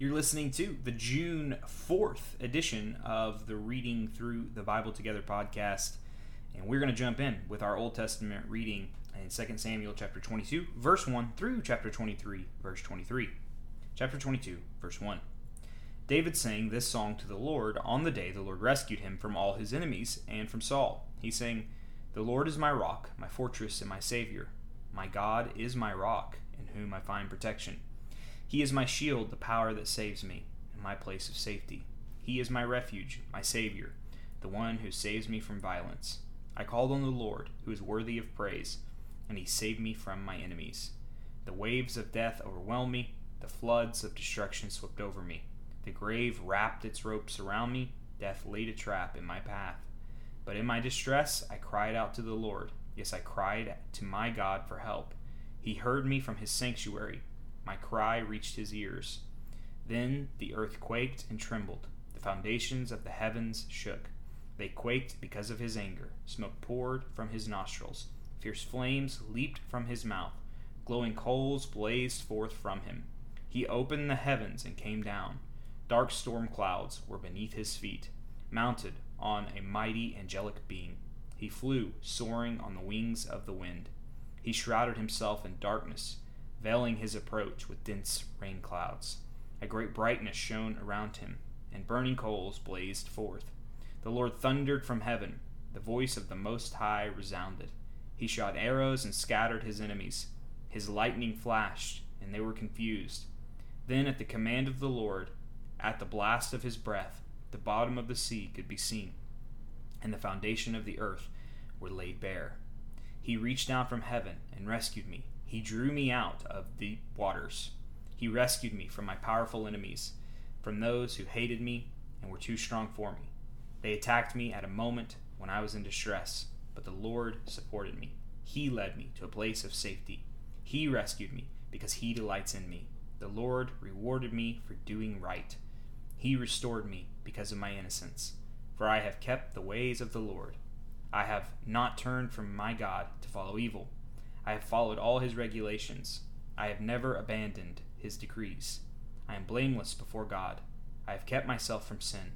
You're listening to the June 4th edition of the Reading Through the Bible Together podcast. And we're going to jump in with our Old Testament reading in 2 Samuel chapter 22, verse 1 through chapter 23, verse 23. Chapter 22, verse 1. David sang this song to the Lord on the day the Lord rescued him from all his enemies and from Saul. He sang, The Lord is my rock, my fortress, and my Savior. My God is my rock, in whom I find protection. He is my shield, the power that saves me, and my place of safety. He is my refuge, my Savior, the one who saves me from violence. I called on the Lord, who is worthy of praise, and he saved me from my enemies. The waves of death overwhelmed me, the floods of destruction swept over me. The grave wrapped its ropes around me, death laid a trap in my path. But in my distress I cried out to the Lord. Yes, I cried to my God for help. He heard me from his sanctuary. My cry reached his ears. Then the earth quaked and trembled. The foundations of the heavens shook. They quaked because of his anger. Smoke poured from his nostrils. Fierce flames leaped from his mouth. Glowing coals blazed forth from him. He opened the heavens and came down. Dark storm clouds were beneath his feet. Mounted on a mighty angelic being, he flew, soaring on the wings of the wind. He shrouded himself in darkness, veiling his approach with dense rain clouds. A great brightness shone around him, and burning coals blazed forth. The Lord thundered from heaven. The voice of the Most High resounded. He shot arrows and scattered his enemies. His lightning flashed, and they were confused. Then, at the command of the Lord, at the blast of his breath, the bottom of the sea could be seen, and the foundation of the earth were laid bare. He reached down from heaven and rescued me. He drew me out of the waters. He rescued me from my powerful enemies, from those who hated me and were too strong for me. They attacked me at a moment when I was in distress, but the Lord supported me. He led me to a place of safety. He rescued me because He delights in me. The Lord rewarded me for doing right. He restored me because of my innocence. For I have kept the ways of the Lord. I have not turned from my God to follow evil. I have followed all His regulations. I have never abandoned His decrees. I am blameless before God. I have kept myself from sin.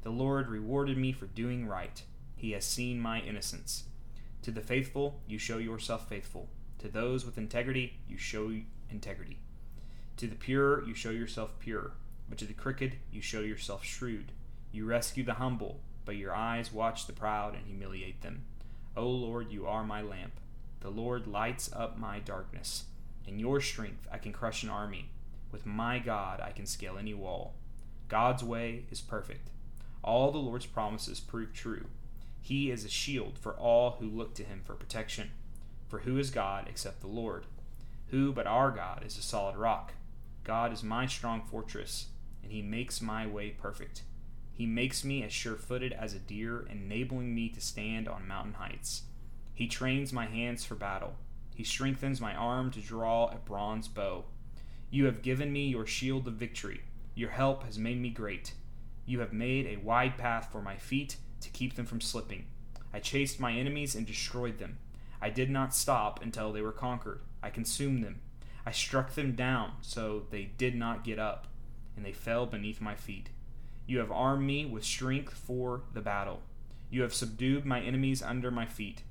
The Lord rewarded me for doing right. He has seen my innocence. To the faithful, you show yourself faithful. To those with integrity, you show integrity. To the pure, you show yourself pure. But to the crooked, you show yourself shrewd. You rescue the humble, but your eyes watch the proud and humiliate them. O Lord, you are my lamp. The Lord lights up my darkness. In your strength, I can crush an army. With my God, I can scale any wall. God's way is perfect. All the Lord's promises prove true. He is a shield for all who look to him for protection. For who is God except the Lord? Who but our God is a solid rock? God is my strong fortress, and he makes my way perfect. He makes me as sure footed as a deer, enabling me to stand on mountain heights. He trains my hands for battle. He strengthens my arm to draw a bronze bow. You have given me your shield of victory. Your help has made me great. You have made a wide path for my feet to keep them from slipping. I chased my enemies and destroyed them. I did not stop until they were conquered. I consumed them. I struck them down so they did not get up, and they fell beneath my feet. You have armed me with strength for the battle. You have subdued my enemies under my feet.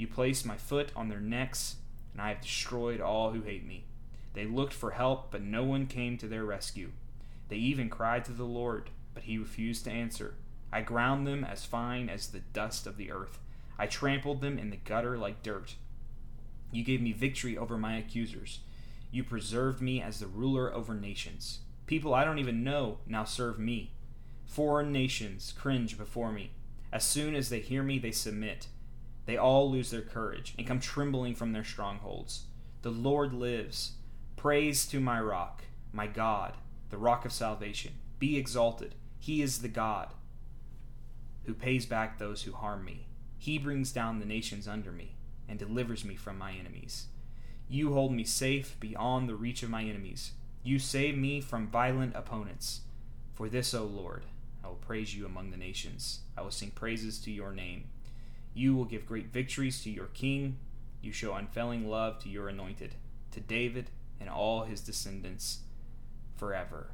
You placed my foot on their necks, and I have destroyed all who hate me. They looked for help, but no one came to their rescue. They even cried to the Lord, but he refused to answer. I ground them as fine as the dust of the earth. I trampled them in the gutter like dirt. You gave me victory over my accusers. You preserved me as the ruler over nations. People I don't even know now serve me. Foreign nations cringe before me. As soon as they hear me, they submit. They all lose their courage and come trembling from their strongholds. The Lord lives. Praise to my rock, my God, the rock of salvation. Be exalted. He is the God who pays back those who harm me. He brings down the nations under me and delivers me from my enemies. You hold me safe beyond the reach of my enemies. You save me from violent opponents. For this, O Lord, I will praise you among the nations. I will sing praises to your name. You will give great victories to your king. You show unfailing love to your anointed, to David and all his descendants forever.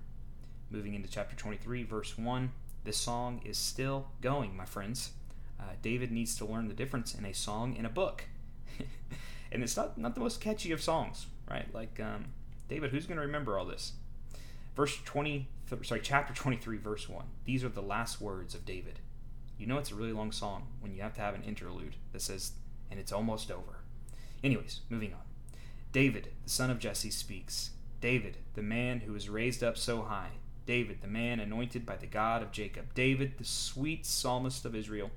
Moving into chapter 23, verse 1, this song is still going, my friends. Uh, David needs to learn the difference in a song and a book. and it's not, not the most catchy of songs, right? Like, um, David, who's going to remember all this? Verse 20, sorry, chapter 23, verse 1. These are the last words of David. You know it's a really long song when you have to have an interlude that says, and it's almost over. Anyways, moving on. David, the son of Jesse, speaks. David, the man who was raised up so high. David, the man anointed by the God of Jacob. David, the sweet psalmist of Israel.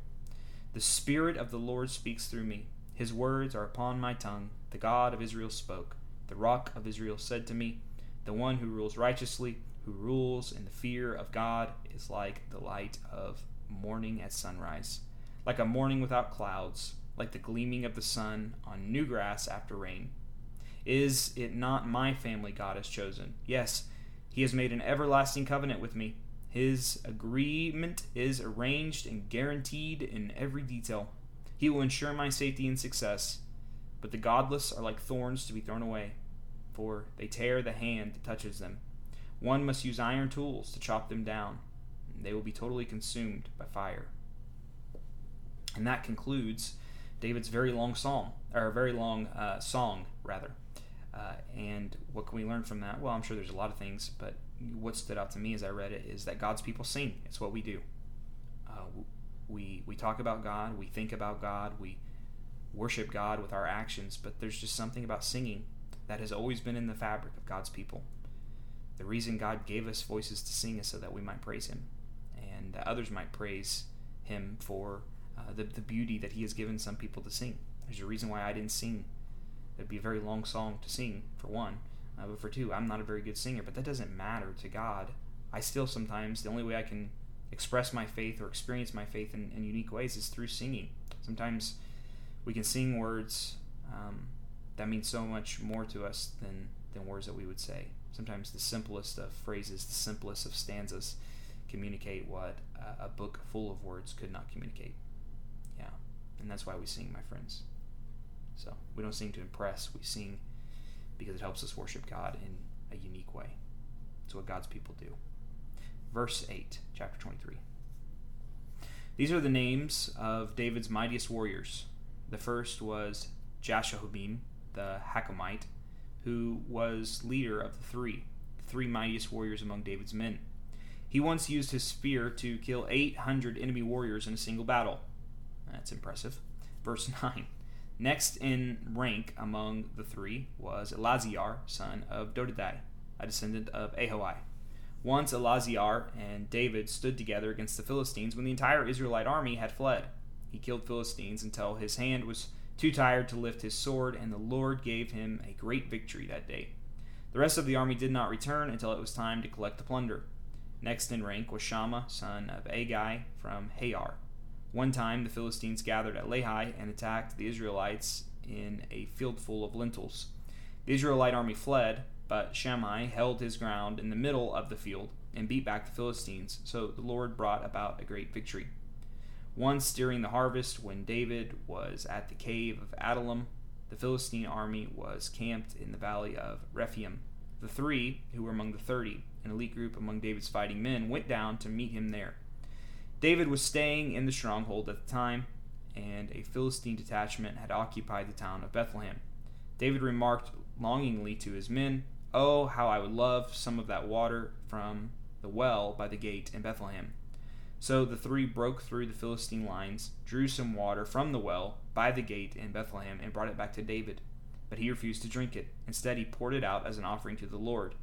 The Spirit of the Lord speaks through me. His words are upon my tongue. The God of Israel spoke. The rock of Israel said to me, The one who rules righteously, who rules in the fear of God, is like the light of morning at sunrise, like a morning without clouds, like the gleaming of the sun on new grass after rain. Is it not my family God has chosen? Yes, he has made an everlasting covenant with me. His agreement is arranged and guaranteed in every detail. He will ensure my safety and success. But the godless are like thorns to be thrown away, for they tear the hand that touches them. One must use iron tools to chop them down they will be totally consumed by fire. And that concludes David's very long psalm, or very long uh, song, rather. Uh, and what can we learn from that? Well, I'm sure there's a lot of things, but what stood out to me as I read it is that God's people sing. It's what we do. Uh, we we talk about God, we think about God, we worship God with our actions, but there's just something about singing that has always been in the fabric of God's people. The reason God gave us voices to sing is so that we might praise Him and that others might praise him for uh, the, the beauty that he has given some people to sing. There's a reason why I didn't sing. It'd be a very long song to sing, for one. Uh, but for two, I'm not a very good singer, but that doesn't matter to God. I still sometimes, the only way I can express my faith or experience my faith in, in unique ways is through singing. Sometimes we can sing words um, that mean so much more to us than, than words that we would say. Sometimes the simplest of phrases, the simplest of stanzas communicate what a book full of words could not communicate. Yeah, and that's why we sing, my friends. So we don't sing to impress, we sing because it helps us worship God in a unique way. It's what God's people do. Verse 8, chapter 23. These are the names of David's mightiest warriors. The first was Jashobeam, the Hakmonite, who was leader of the three, the three mightiest warriors among David's men. He once used his spear to kill 800 enemy warriors in a single battle. That's impressive. Verse 9. Next in rank among the three was Eleazar, son of Dodadai, a descendant of Ahoai. Once Eleazar and David stood together against the Philistines when the entire Israelite army had fled. He killed Philistines until his hand was too tired to lift his sword, and the Lord gave him a great victory that day. The rest of the army did not return until it was time to collect the plunder. Next in rank was Shammah, son of Agag from Harar. One time the Philistines gathered at Lehi and attacked the Israelites in a field full of lentils. The Israelite army fled, but Shammah held his ground in the middle of the field and beat back the Philistines, so the Lord brought about a great victory. Once during the harvest, when David was at the cave of Adullam, the Philistine army was camped in the valley of Rephaim. The three, who were among the thirty, an elite group among David's fighting men, went down to meet him there. David was staying in the stronghold at the time, and a Philistine detachment had occupied the town of Bethlehem. David remarked longingly to his men, Oh, how I would love some of that water from the well by the gate in Bethlehem. So the three broke through the Philistine lines, drew some water from the well by the gate in Bethlehem, and brought it back to David. But he refused to drink it. Instead, he poured it out as an offering to the Lord.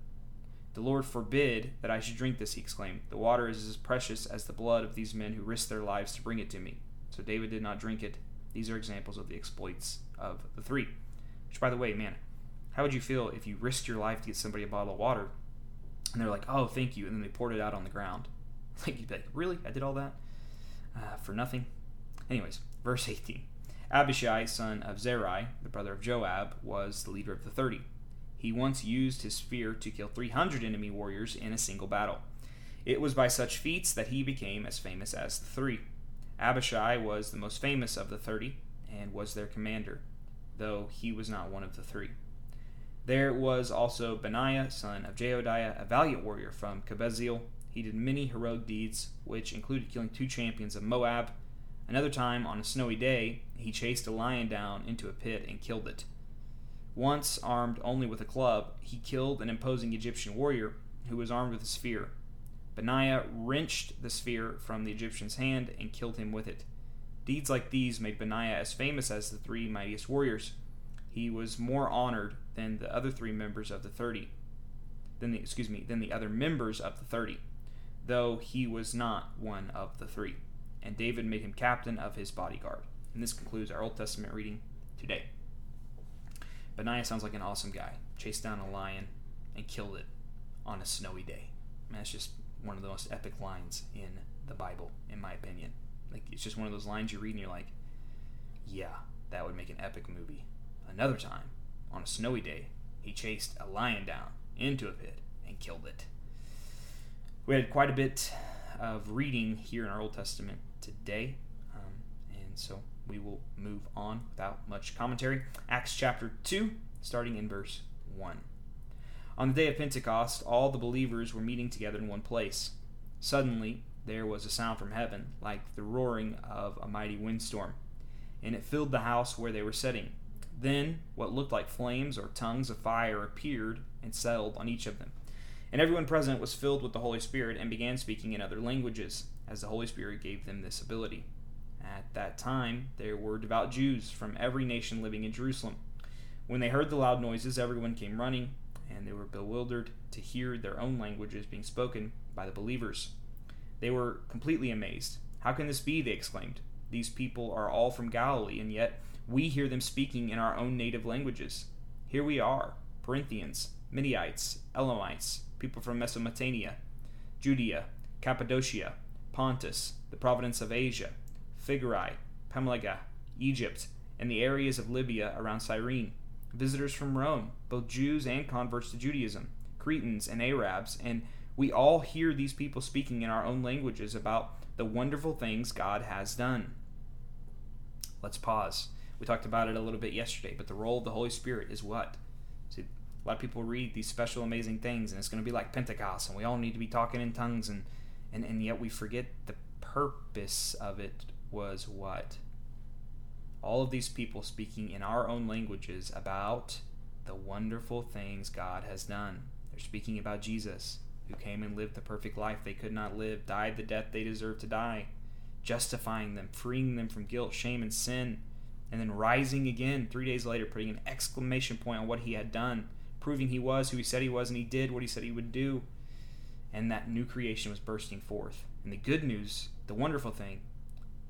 The Lord forbid that I should drink this, he exclaimed. The water is as precious as the blood of these men who risked their lives to bring it to me. So David did not drink it. These are examples of the exploits of the three. Which, by the way, man, how would you feel if you risked your life to get somebody a bottle of water and they're like, oh, thank you, and then they poured it out on the ground? Like, you'd be like, really? I did all that? Uh, for nothing? Anyways, verse 18. Abishai, son of Zeruiah, the brother of Joab, was the leader of the thirty. He once used his spear to kill 300 enemy warriors in a single battle. It was by such feats that he became as famous as the three. Abishai was the most famous of the thirty and was their commander, though he was not one of the three. There was also Benaiah, son of Jehoiada, a valiant warrior from Kabzeel. He did many heroic deeds, which included killing two champions of Moab. Another time, on a snowy day, he chased a lion down into a pit and killed it. Once, armed only with a club, he killed an imposing Egyptian warrior who was armed with a spear. Benaiah wrenched the spear from the Egyptian's hand and killed him with it. Deeds like these made Benaiah as famous as the three mightiest warriors. He was more honored than the other three members of the thirty. Than the excuse me, than the other members of the thirty, though he was not one of the three. And David made him captain of his bodyguard. And this concludes our Old Testament reading today. Benaiah sounds like an awesome guy. Chased down a lion and killed it on a snowy day. Man, that's just one of the most epic lines in the Bible, in my opinion. Like it's just one of those lines you read and you're like, yeah, that would make an epic movie. Another time, on a snowy day, he chased a lion down into a pit and killed it. We had quite a bit of reading here in our Old Testament today, um, and so we will move on without much commentary. Acts chapter 2, starting in verse 1. On the day of Pentecost, all the believers were meeting together in one place. Suddenly, there was a sound from heaven, like the roaring of a mighty windstorm, and it filled the house where they were sitting. Then what looked like flames or tongues of fire appeared and settled on each of them. And everyone present was filled with the Holy Spirit and began speaking in other languages, as the Holy Spirit gave them this ability. At that time, there were devout Jews from every nation living in Jerusalem. When they heard the loud noises, everyone came running, and they were bewildered to hear their own languages being spoken by the believers. They were completely amazed. How can this be? They exclaimed. These people are all from Galilee, and yet we hear them speaking in our own native languages. Here we are Parthians, Midianites, Elamites, people from Mesopotamia, Judea, Cappadocia, Pontus, the province of Asia, Phrygia, Pamphylia, Egypt, and the areas of Libya around Cyrene, visitors from Rome, both Jews and converts to Judaism, Cretans and Arabs, and we all hear these people speaking in our own languages about the wonderful things God has done. Let's pause. We talked about it a little bit yesterday, but the role of the Holy Spirit is what? See, a lot of people read these special, amazing things, and it's going to be like Pentecost, and we all need to be talking in tongues, and, and, and yet we forget the purpose of it was what? All of these people speaking in our own languages about the wonderful things God has done. They're speaking about Jesus, who came and lived the perfect life they could not live, died the death they deserved to die, justifying them, freeing them from guilt, shame, and sin, and then rising again three days later, putting an exclamation point on what he had done, proving he was who he said he was, and he did what he said he would do. And that new creation was bursting forth. And the good news, the wonderful thing,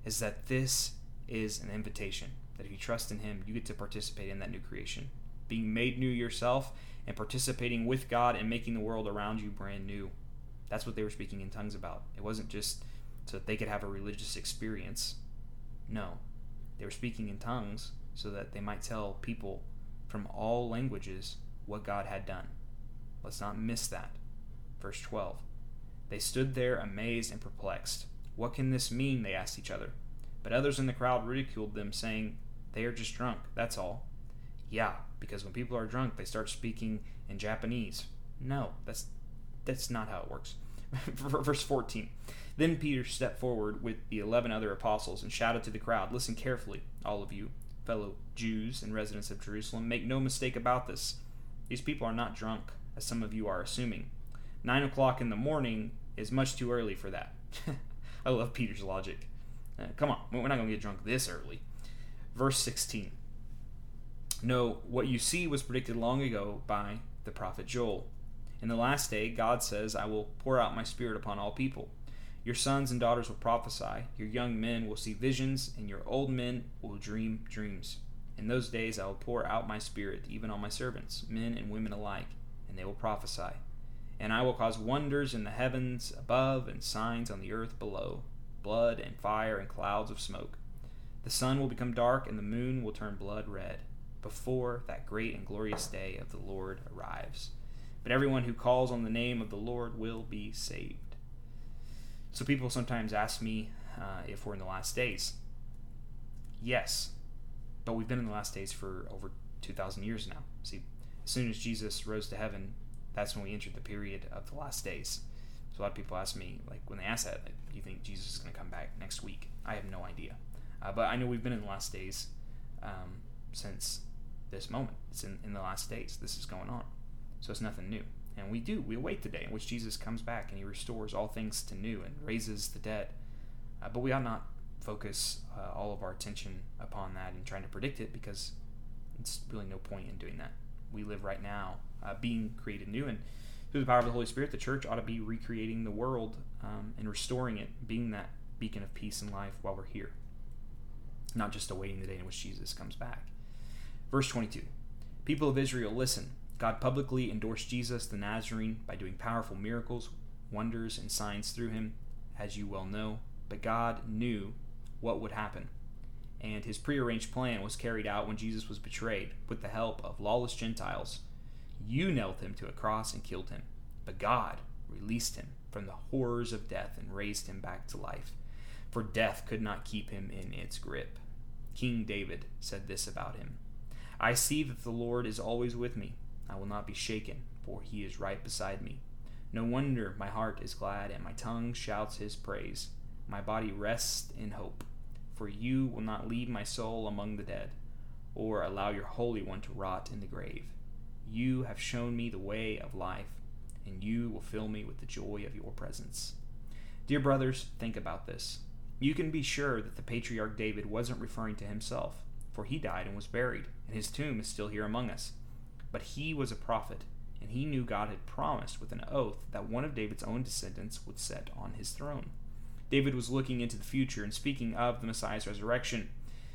is that this is an invitation. That if you trust in him, you get to participate in that new creation. Being made new yourself and participating with God and making the world around you brand new. That's what they were speaking in tongues about. It wasn't just so that they could have a religious experience. No, they were speaking in tongues so that they might tell people from all languages what God had done. Let's not miss that. Verse 12. They stood there amazed and perplexed. What can this mean? They asked each other. But others in the crowd ridiculed them, saying, They are just drunk, that's all. Yeah, because when people are drunk, they start speaking in Japanese. No, that's that's not how it works. Verse 14. Then Peter stepped forward with the eleven other apostles and shouted to the crowd, Listen carefully, all of you, fellow Jews and residents of Jerusalem. Make no mistake about this. These people are not drunk, as some of you are assuming. Nine o'clock in the morning is much too early for that. I love Peter's logic. Uh, come on, we're not going to get drunk this early. Verse 16. No, what you see was predicted long ago by the prophet Joel. In the last day, God says, I will pour out my spirit upon all people. Your sons and daughters will prophesy, your young men will see visions, and your old men will dream dreams. In those days I will pour out my spirit even on my servants, men and women alike, and they will prophesy. And I will cause wonders in the heavens above and signs on the earth below blood and fire and clouds of smoke. The sun will become dark, and the moon will turn blood red before that great and glorious day of the Lord arrives. But everyone who calls on the name of the Lord will be saved. So people sometimes ask me uh, if we're in the last days. Yes, but we've been in the last days for over 2,000 years now. See, as soon as Jesus rose to heaven, that's when we entered the period of the last days. So a lot of people ask me, like when they ask that, like, do you think Jesus is going to come back next week? I have no idea, uh, but I know we've been in the last days um, since this moment. It's in, in the last days. This is going on, so it's nothing new. And we do we await the day in which Jesus comes back and He restores all things to new and raises the dead. Uh, but we ought not focus uh, all of our attention upon that and trying to predict it because it's really no point in doing that. We live right now, uh, being created new, and through the power of the Holy Spirit, the church ought to be recreating the world um, and restoring it, being that beacon of peace and life while we're here, not just awaiting the day in which Jesus comes back. Verse 22 People of Israel, listen. God publicly endorsed Jesus the Nazarene by doing powerful miracles, wonders, and signs through him, as you well know. But God knew what would happen. And his prearranged plan was carried out when Jesus was betrayed with the help of lawless Gentiles. You nailed him to a cross and killed him. But God released him from the horrors of death and raised him back to life. For death could not keep him in its grip. King David said this about him I see that the Lord is always with me. I will not be shaken, for he is right beside me. No wonder my heart is glad and my tongue shouts his praise. My body rests in hope for you will not leave my soul among the dead, or allow your Holy One to rot in the grave. You have shown me the way of life, and you will fill me with the joy of your presence. Dear brothers, think about this. You can be sure that the patriarch David wasn't referring to himself, for he died and was buried, and his tomb is still here among us. But he was a prophet, and he knew God had promised with an oath that one of David's own descendants would sit on his throne. David was looking into the future and speaking of the Messiah's resurrection.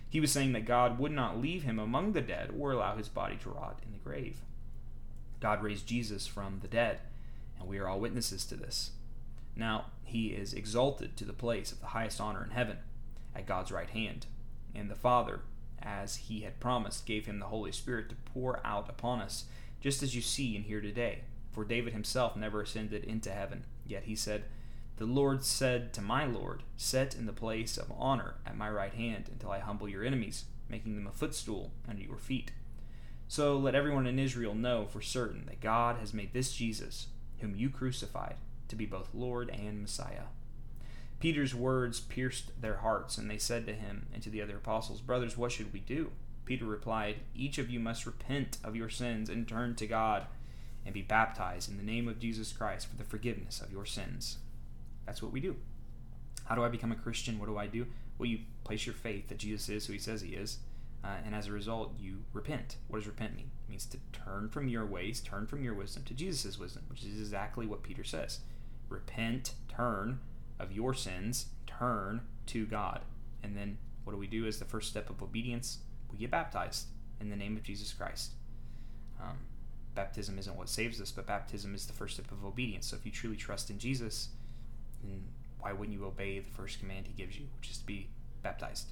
He was saying that God would not leave him among the dead or allow his body to rot in the grave. God raised Jesus from the dead, and we are all witnesses to this. Now, he is exalted to the place of the highest honor in heaven, at God's right hand. And the Father, as he had promised, gave him the Holy Spirit to pour out upon us, just as you see and hear today. For David himself never ascended into heaven, yet he said, the Lord said to my Lord, Set in the place of honor at my right hand until I humble your enemies, making them a footstool under your feet. So let everyone in Israel know for certain that God has made this Jesus, whom you crucified, to be both Lord and Messiah. Peter's words pierced their hearts, and they said to him and to the other apostles, Brothers, what should we do? Peter replied, Each of you must repent of your sins and turn to God and be baptized in the name of Jesus Christ for the forgiveness of your sins that's what we do. How do I become a Christian? What do I do? Well, you place your faith that Jesus is who he says he is, uh, and as a result, you repent. What does repent mean? It means to turn from your ways, turn from your wisdom to Jesus' wisdom, which is exactly what Peter says. Repent, turn of your sins, turn to God. And then what do we do as the first step of obedience? We get baptized in the name of Jesus Christ. Um, baptism isn't what saves us, but baptism is the first step of obedience. So if you truly trust in Jesus, then why wouldn't you obey the first command he gives you, which is to be baptized?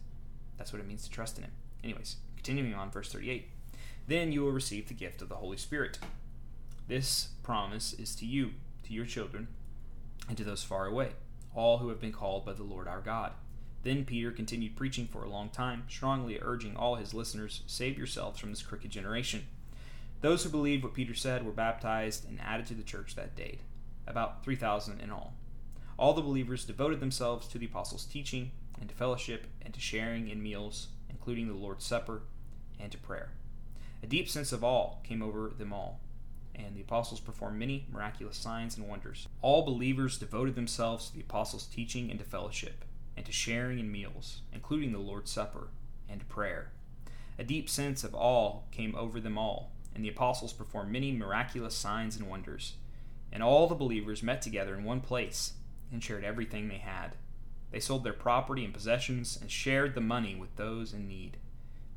That's what it means to trust in him. Anyways, continuing on, verse 38. Then you will receive the gift of the Holy Spirit. This promise is to you, to your children, and to those far away, all who have been called by the Lord our God. Then Peter continued preaching for a long time, strongly urging all his listeners, Save yourselves from this crooked generation. Those who believed what Peter said were baptized and added to the church that day, about 3,000 in all. All the believers devoted themselves to the apostles' teaching, and to fellowship, and to sharing in meals, including the Lord's Supper, and to prayer. A deep sense of awe came over them all, and the apostles performed many miraculous signs and wonders. All believers devoted themselves to the apostles' teaching and to fellowship, and to sharing in meals, including the Lord's Supper, and to prayer. A deep sense of awe came over them all, and the apostles performed many miraculous signs and wonders. And all the believers met together in one place and shared everything they had. They sold their property and possessions and shared the money with those in need.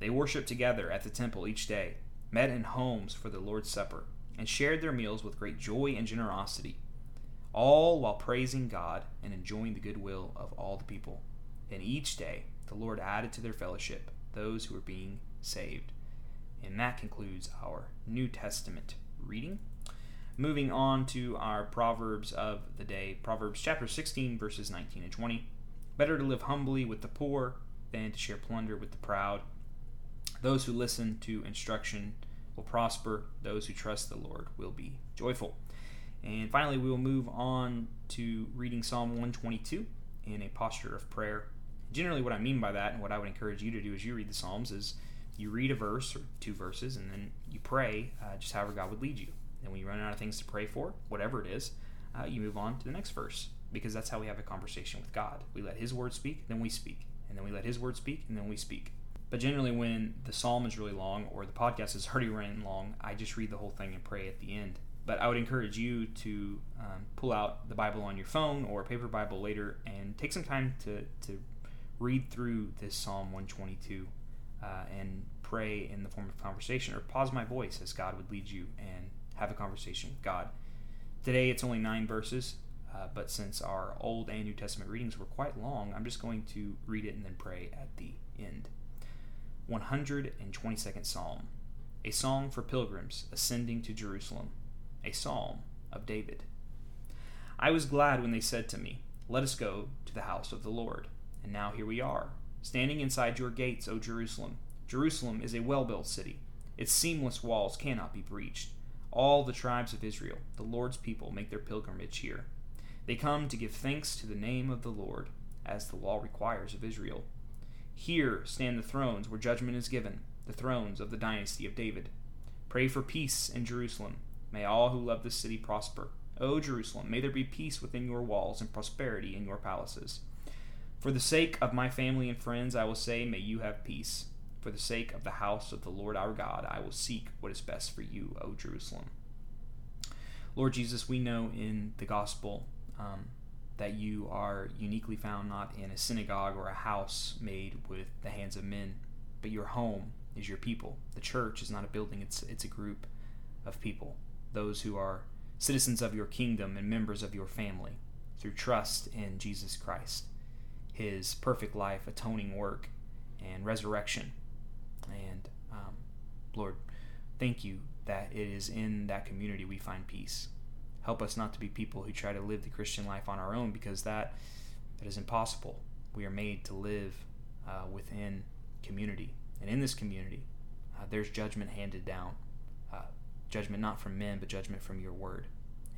They worshiped together at the temple each day, met in homes for the Lord's Supper, and shared their meals with great joy and generosity, all while praising God and enjoying the goodwill of all the people. And each day the Lord added to their fellowship those who were being saved. And that concludes our New Testament reading. Moving on to our Proverbs of the day Proverbs chapter 16, verses 19 and 20. Better to live humbly with the poor than to share plunder with the proud. Those who listen to instruction will prosper. Those who trust the Lord will be joyful. And finally, we will move on to reading Psalm 122 in a posture of prayer. Generally, what I mean by that, and what I would encourage you to do as you read the Psalms, is you read a verse or two verses, and then you pray uh, just however God would lead you. And when you run out of things to pray for, whatever it is, uh, you move on to the next verse because that's how we have a conversation with God. We let His word speak, then we speak, and then we let His word speak, and then we speak. But generally, when the psalm is really long or the podcast is already running long, I just read the whole thing and pray at the end. But I would encourage you to um, pull out the Bible on your phone or a paper Bible later and take some time to, to read through this Psalm 122 uh, and pray in the form of conversation or pause my voice as God would lead you and have a conversation with God. Today it's only nine verses, uh, but since our Old and New Testament readings were quite long, I'm just going to read it and then pray at the end. 122nd Psalm, a song for pilgrims ascending to Jerusalem, a psalm of David. I was glad when they said to me, Let us go to the house of the Lord. And now here we are, standing inside your gates, O Jerusalem. Jerusalem is a well built city. Its seamless walls cannot be breached. All the tribes of Israel, the Lord's people, make their pilgrimage here. They come to give thanks to the name of the Lord, as the law requires of Israel. Here stand the thrones where judgment is given, the thrones of the dynasty of David. Pray for peace in Jerusalem. May all who love this city prosper. O Jerusalem, may there be peace within your walls and prosperity in your palaces. For the sake of my family and friends, I will say, May you have peace. For the sake of the house of the Lord our God, I will seek what is best for you, O Jerusalem. Lord Jesus, we know in the gospel um, that you are uniquely found not in a synagogue or a house made with the hands of men, but your home is your people. The church is not a building, it's, it's a group of people, those who are citizens of your kingdom and members of your family through trust in Jesus Christ, his perfect life, atoning work, and resurrection. And um, Lord, thank you that it is in that community we find peace. Help us not to be people who try to live the Christian life on our own because that, that is impossible. We are made to live uh, within community. And in this community, uh, there's judgment handed down. Uh, judgment not from men, but judgment from your word.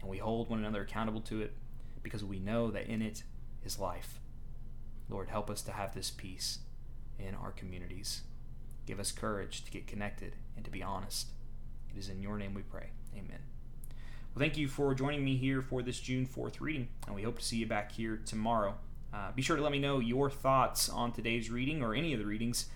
And we hold one another accountable to it because we know that in it is life. Lord, help us to have this peace in our communities. Give us courage to get connected and to be honest. It is in your name we pray. Amen. Well, thank you for joining me here for this June 4th reading, and we hope to see you back here tomorrow. Uh, be sure to let me know your thoughts on today's reading or any of the readings,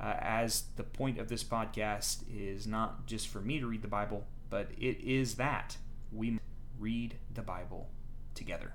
uh, as the point of this podcast is not just for me to read the Bible, but it is that we read the Bible together.